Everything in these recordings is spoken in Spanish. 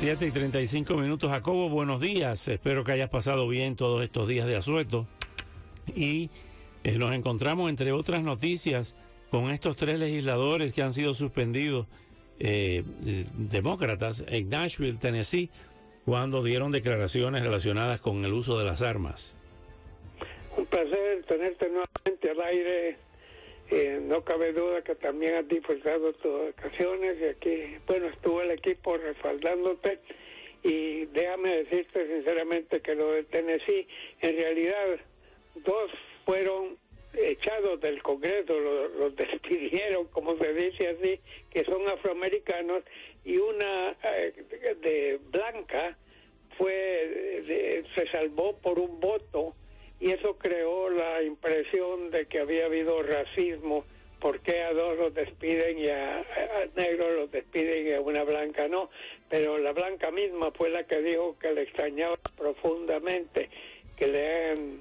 7 y 35 minutos. Jacobo, buenos días. Espero que hayas pasado bien todos estos días de asueto. Y eh, nos encontramos, entre otras noticias, con estos tres legisladores que han sido suspendidos, eh, eh, demócratas, en Nashville, Tennessee, cuando dieron declaraciones relacionadas con el uso de las armas. Un placer tenerte nuevamente al aire eh, no cabe duda que también has disfrutado tus ocasiones y aquí, bueno, estuvo el equipo respaldándote y déjame decirte sinceramente que lo de Tennessee, en realidad, dos fueron echados del Congreso, los, despidieron, como se dice así, que son afroamericanos, y una eh, de blanca fue se salvó por un voto y eso creó la impresión de que había habido racismo, porque a dos los despiden y a, negros los despiden y a una blanca no, pero la blanca misma fue la que dijo que le extrañaba profundamente que le han,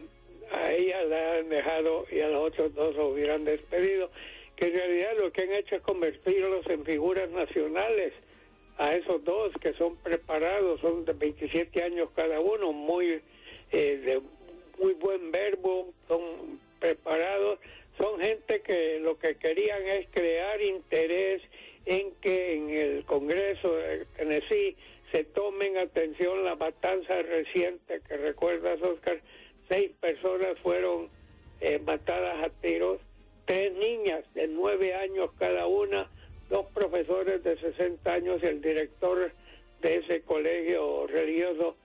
a ella le han dejado y a los otros dos lo hubieran despedido, que en realidad lo que han hecho es convertirlos en figuras nacionales a esos dos que son preparados, son de 27 años cada uno, muy eh, de muy buen verbo, son preparados, son gente que lo que querían es crear interés en que en el Congreso de Tennessee se tomen atención la matanza reciente que recuerdas, Oscar, seis personas fueron eh, matadas a tiros, tres niñas de nueve años cada una, dos profesores de 60 años y el director de ese colegio religioso,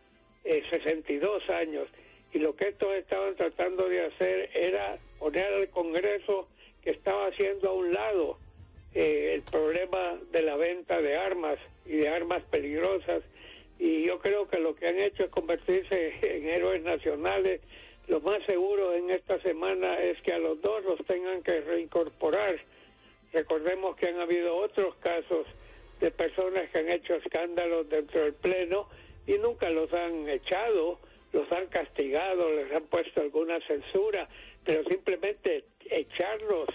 eh, 62 años y lo que estos estaban tratando de hacer era poner al Congreso que estaba haciendo a un lado eh, el problema de la venta de armas y de armas peligrosas y yo creo que lo que han hecho es convertirse en héroes nacionales. Lo más seguro en esta semana es que a los dos los tengan que reincorporar. Recordemos que han habido otros casos de personas que han hecho escándalos dentro del Pleno y nunca los han echado los han castigado, les han puesto alguna censura, pero simplemente echarlos,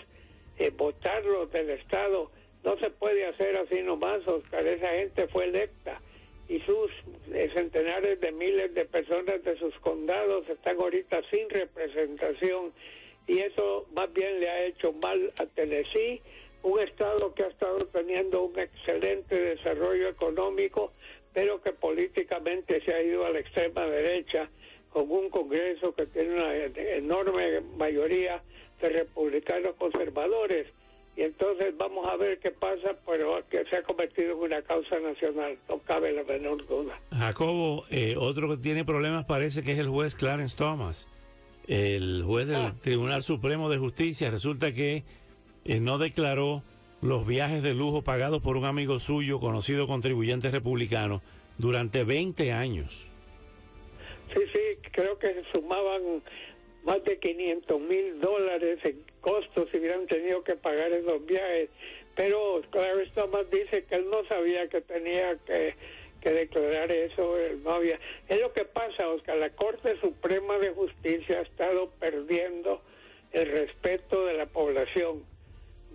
eh, votarlos del Estado, no se puede hacer así nomás, Oscar. Esa gente fue electa y sus eh, centenares de miles de personas de sus condados están ahorita sin representación y eso más bien le ha hecho mal a Tennessee, un estado que ha estado teniendo un excelente desarrollo económico, pero que políticamente se ha ido a la extrema derecha con un Congreso que tiene una enorme mayoría de republicanos conservadores. Y entonces vamos a ver qué pasa, pero que se ha convertido en una causa nacional, no cabe la menor duda. Jacobo, eh, otro que tiene problemas parece que es el juez Clarence Thomas, el juez del ah. Tribunal Supremo de Justicia. Resulta que eh, no declaró los viajes de lujo pagados por un amigo suyo, conocido contribuyente republicano, durante 20 años. Sí, sí, creo que sumaban más de 500 mil dólares en costos si hubieran tenido que pagar esos viajes. Pero Clarence Thomas dice que él no sabía que tenía que, que declarar eso, no había. Es lo que pasa, Oscar, la Corte Suprema de Justicia ha estado perdiendo el respeto de la población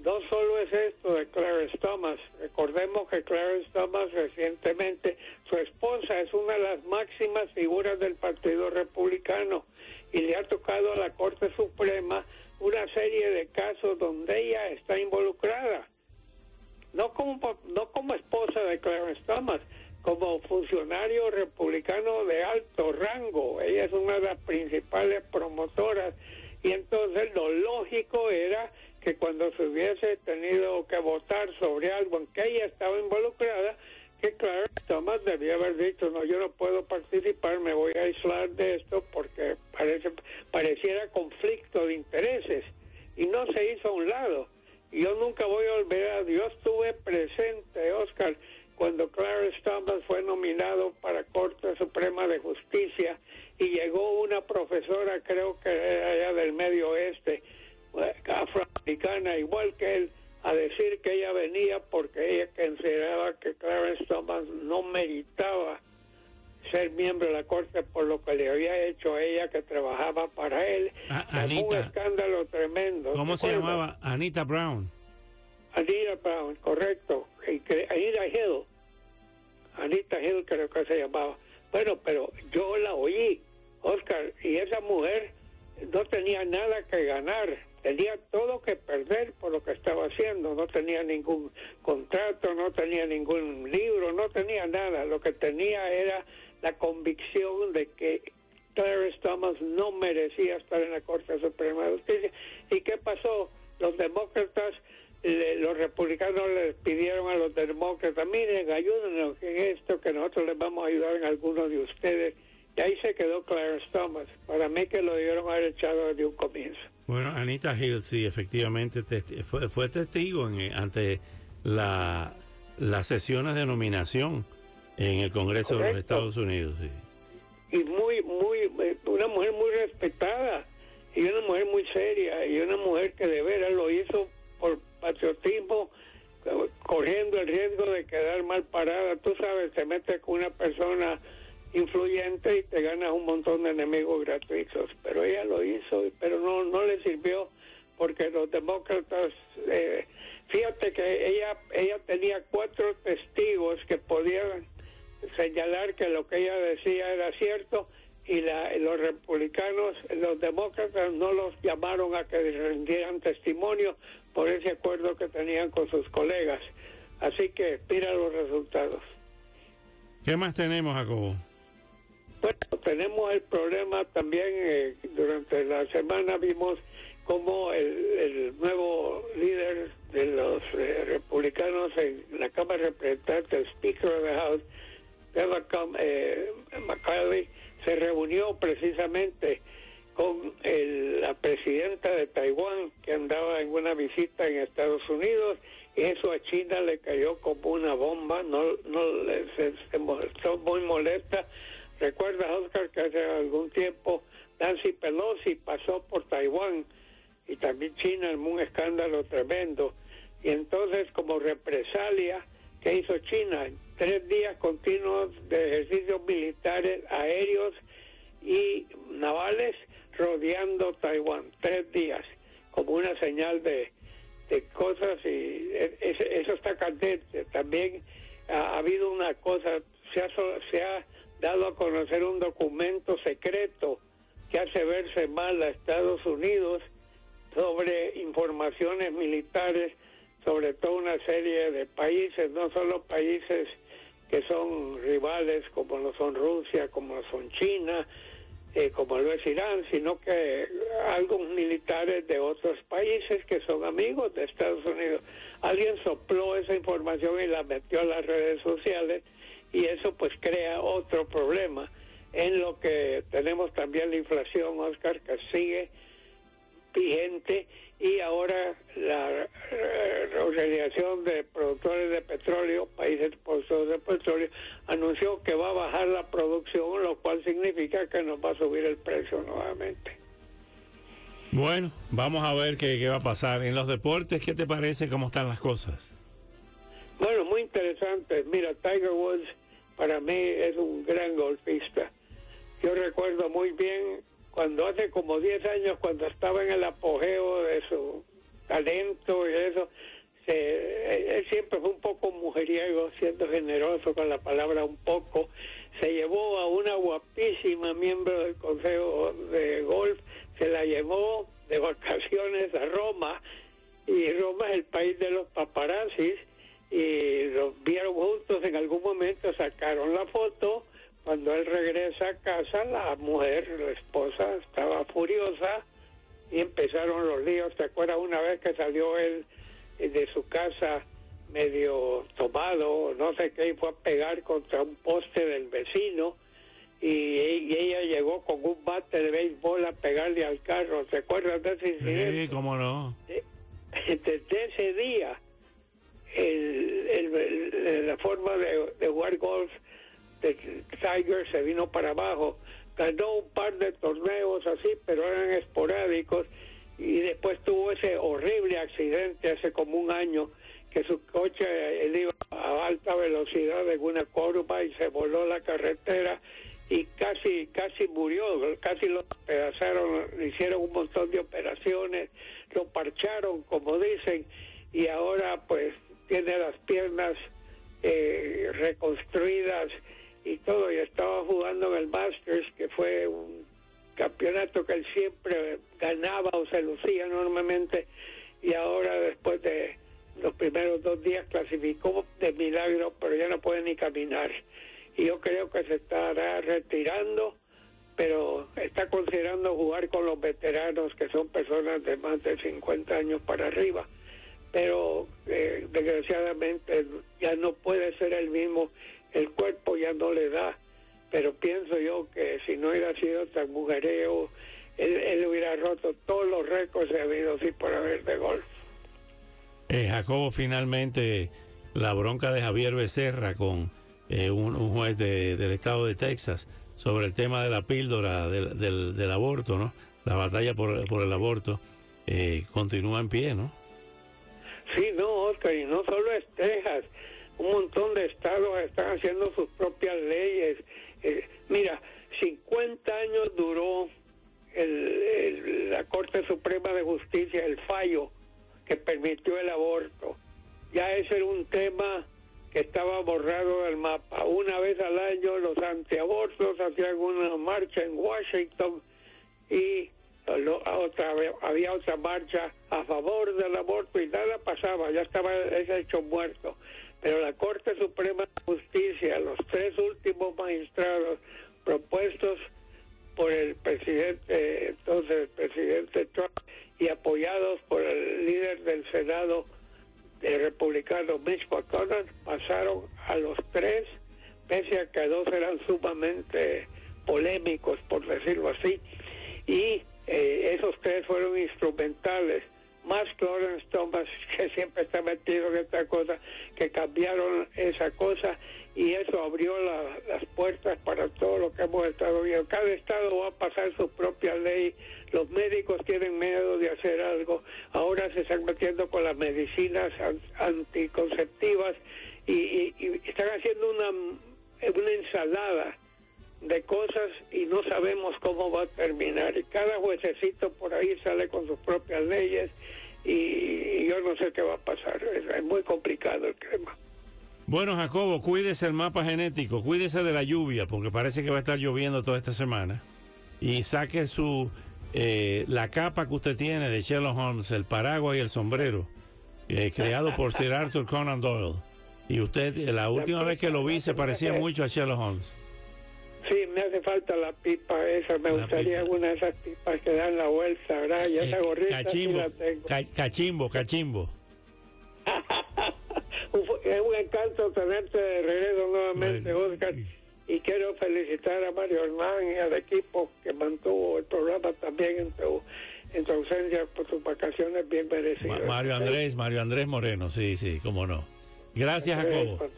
no solo es esto de Clarence Thomas, recordemos que Clarence Thomas recientemente, su esposa es una de las máximas figuras del Partido Republicano y le ha tocado a la Corte Suprema una serie de casos donde ella está involucrada, no como, no como esposa de Clarence Thomas, como funcionario republicano de alto rango, ella es una de las principales promotoras y entonces lo lógico era que cuando se hubiese tenido que votar sobre algo en que ella estaba involucrada, que claro, Thomas debía haber dicho, no, yo no puedo participar, me voy a aislar de esto porque parece, pareciera conflicto de intereses. Y no se hizo a un lado. Yo nunca voy a olvidar, yo estuve presente, Oscar, cuando Clarence Thomas fue nominado para Corte Suprema de Justicia y llegó una profesora, creo que era allá del Medio Oeste, eh, igual que él, a decir que ella venía porque ella consideraba que Clarence Thomas no meritaba ser miembro de la corte por lo que le había hecho a ella que trabajaba para él. un escándalo tremendo. ¿Cómo se llamaba? Anita Brown. Anita Brown, correcto. Anita Hill. Anita Hill creo que se llamaba. Bueno, pero yo la oí, Oscar, y esa mujer no tenía nada que ganar, tenía todo que perder por lo que estaba haciendo, no tenía ningún contrato, no tenía ningún libro, no tenía nada, lo que tenía era la convicción de que Clarence Thomas no merecía estar en la Corte Suprema de Justicia. ¿Y qué pasó? Los demócratas, los republicanos les pidieron a los demócratas, miren, ayúdenos en esto, que nosotros les vamos a ayudar en algunos de ustedes. Y ahí se quedó Clarence Thomas. Para mí que lo dieron haber echado desde un comienzo. Bueno, Anita Hill, sí, efectivamente fue, fue testigo en, ante la, las sesiones de nominación en el Congreso de los Estados Unidos, sí. Y muy, muy, eh, una mujer muy respetada, y una mujer muy seria, y una mujer que de veras lo hizo por patriotismo, corriendo el riesgo de quedar mal parada. Tú sabes, te metes con una persona influyente y te ganas un montón de enemigos gratuitos. Pero ella lo hizo, pero no, no le sirvió porque los demócratas, eh, fíjate que ella, ella tenía cuatro testigos que podían señalar que lo que ella decía era cierto y la, los republicanos, los demócratas no los llamaron a que rendieran testimonio por ese acuerdo que tenían con sus colegas. Así que mira los resultados. ¿Qué más tenemos, Jacobo? Bueno, tenemos el problema también, eh, durante la semana vimos como el, nuevo líder de los eh, republicanos en la Cámara de Representantes, el Speaker of the House, eh, McCarthy se reunió precisamente con la presidenta de Taiwán que andaba en una visita en Estados Unidos y eso a China le cayó como una bomba, no, no se, se mostró muy molesta. Recuerda, Oscar, que hace algún tiempo Nancy Pelosi pasó por Taiwán y también China en un escándalo tremendo. Y entonces, como represalia, ¿qué hizo China? tres días continuos de ejercicios militares aéreos y navales rodeando Taiwán. Tres días, como una señal de, cosas y eso está candente. También ha, habido una cosa, se ha, se ha dado a conocer un documento secreto que hace verse mal a Estados Unidos sobre informaciones militares sobre toda una serie de países, no solo países que son rivales como lo son Rusia, como lo son China, eh, como lo es Irán, sino que algunos militares de otros países que son amigos de Estados Unidos. Alguien sopló esa información y la metió a las redes sociales y eso pues crea otro problema en lo que tenemos también la inflación, Oscar, que sigue vigente y ahora la Organización de Productores de Petróleo, países productores de petróleo, anunció que va a bajar la producción, lo cual significa que nos va a subir el precio nuevamente. Bueno, vamos a ver qué, qué va a pasar. En los deportes, ¿qué te parece cómo están las cosas? Bueno, muy interesante. Mira, Tiger Woods para mí es un gran golfista. Yo recuerdo muy bien cuando hace como 10 años, cuando estaba en el apogeo de su talento y eso, se, él siempre fue un poco mujeriego, siendo generoso con la palabra un poco, se llevó a una guapísima miembro del Consejo de Golf, se la llevó de vacaciones a Roma, y Roma es el país de los paparazzis, y los vieron juntos en algún momento, sacaron la foto, cuando él regresa a casa, la mujer, la esposa, estaba furiosa y empezaron los líos. ¿Te acuerdas una vez que salió él eh, de su casa medio tomado, no sé qué, y fue a pegar contra un poste del vecino? Y, ella llegó con un bate de béisbol a pegarle al carro. ¿Te acuerdas de ese incidente? Sí, cómo no. Desde ese día el, la forma de, de jugar golf de Tiger se vino para abajo. Ganó un par de torneos así, pero eran esporádicos. Y después tuvo ese horrible accidente hace como un año que su coche él iba a alta velocidad en una curva y se voló la carretera y casi casi murió, casi lo despedazaron, le hicieron un montón de operaciones, lo parcharon como dicen y ahora pues tiene las piernas eh, reconstruidas y todo. Y estaba jugando en el Masters que fue un campeonato que él siempre ganaba o se lucía enormemente y ahora después de los primeros dos días clasificó de milagro pero ya no puede ni caminar. Y yo creo que se estará retirando pero está considerando jugar con los veteranos que son personas de más de 50 años para arriba pero eh, desgraciadamente ya no puede ser el mismo el cuerpo ya no le da pero pienso yo que si no hubiera sido tan mujereo, él, hubiera roto todos los récords de habido sí por haber de golf. Eh, Jacobo, finalmente la bronca de Javier Becerra con eh, un, juez del estado de Texas sobre el tema de la píldora del, del, aborto, ¿no? La batalla por, por el aborto eh, continúa en pie, ¿no? Sí, no, Oscar, y no solo es Texas, un montón de estados están haciendo sus propias leyes eh, mira, 50 años duró la Corte Suprema de Justicia, el fallo que permitió el aborto. Ya ese era un tema que estaba borrado del mapa. Una vez al año los antiabortos hacían una marcha en Washington y otra, había otra marcha a favor del aborto y nada pasaba, ya estaba ese hecho muerto. Pero la Corte Suprema de Justicia, los tres últimos magistrados propuestos por el presidente, entonces el presidente Trump, y apoyados por el líder del Senado, el republicano Mitch McConnell, pasaron a los tres, pese a que dos eran sumamente polémicos, por decirlo así, y eh, esos tres fueron instrumentales. Más Clarence Thomas, que siempre está metido en esta cosa, que cambiaron esa cosa y eso abrió las puertas para todo lo que hemos estado viendo. Cada estado va a pasar su propia ley, los médicos tienen miedo de hacer algo, ahora se están metiendo con las medicinas anticonceptivas y, están haciendo una ensalada de cosas y no sabemos cómo va a terminar. Y cada juececito por ahí sale con sus propias leyes y yo no sé qué va a pasar. Es, muy complicado el tema. Bueno, Jacobo, cuídese el mapa genético, cuídese de la lluvia, porque parece que va a estar lloviendo toda esta semana. Y saque su eh, la capa que usted tiene de Sherlock Holmes, el paraguas y el sombrero, eh, creado por Sir Arthur Conan Doyle. Y usted, la última vez que lo vi, se parecía mucho a Sherlock Holmes. Sí, me hace falta la pipa esa. Me gustaría alguna de esas pipas que dan la vuelta, ¿verdad? Y esa eh, gorrita cachimbo, la tengo. cachimbo, cachimbo. es un encanto tenerte de regreso nuevamente, Oscar. Y quiero felicitar a Mario Hernán y al equipo que mantuvo el programa también en tu, en tu ausencia por tus vacaciones bien merecidas. Mario Andrés, Mario Andrés Moreno, sí, sí, cómo no. Gracias, Jacobo.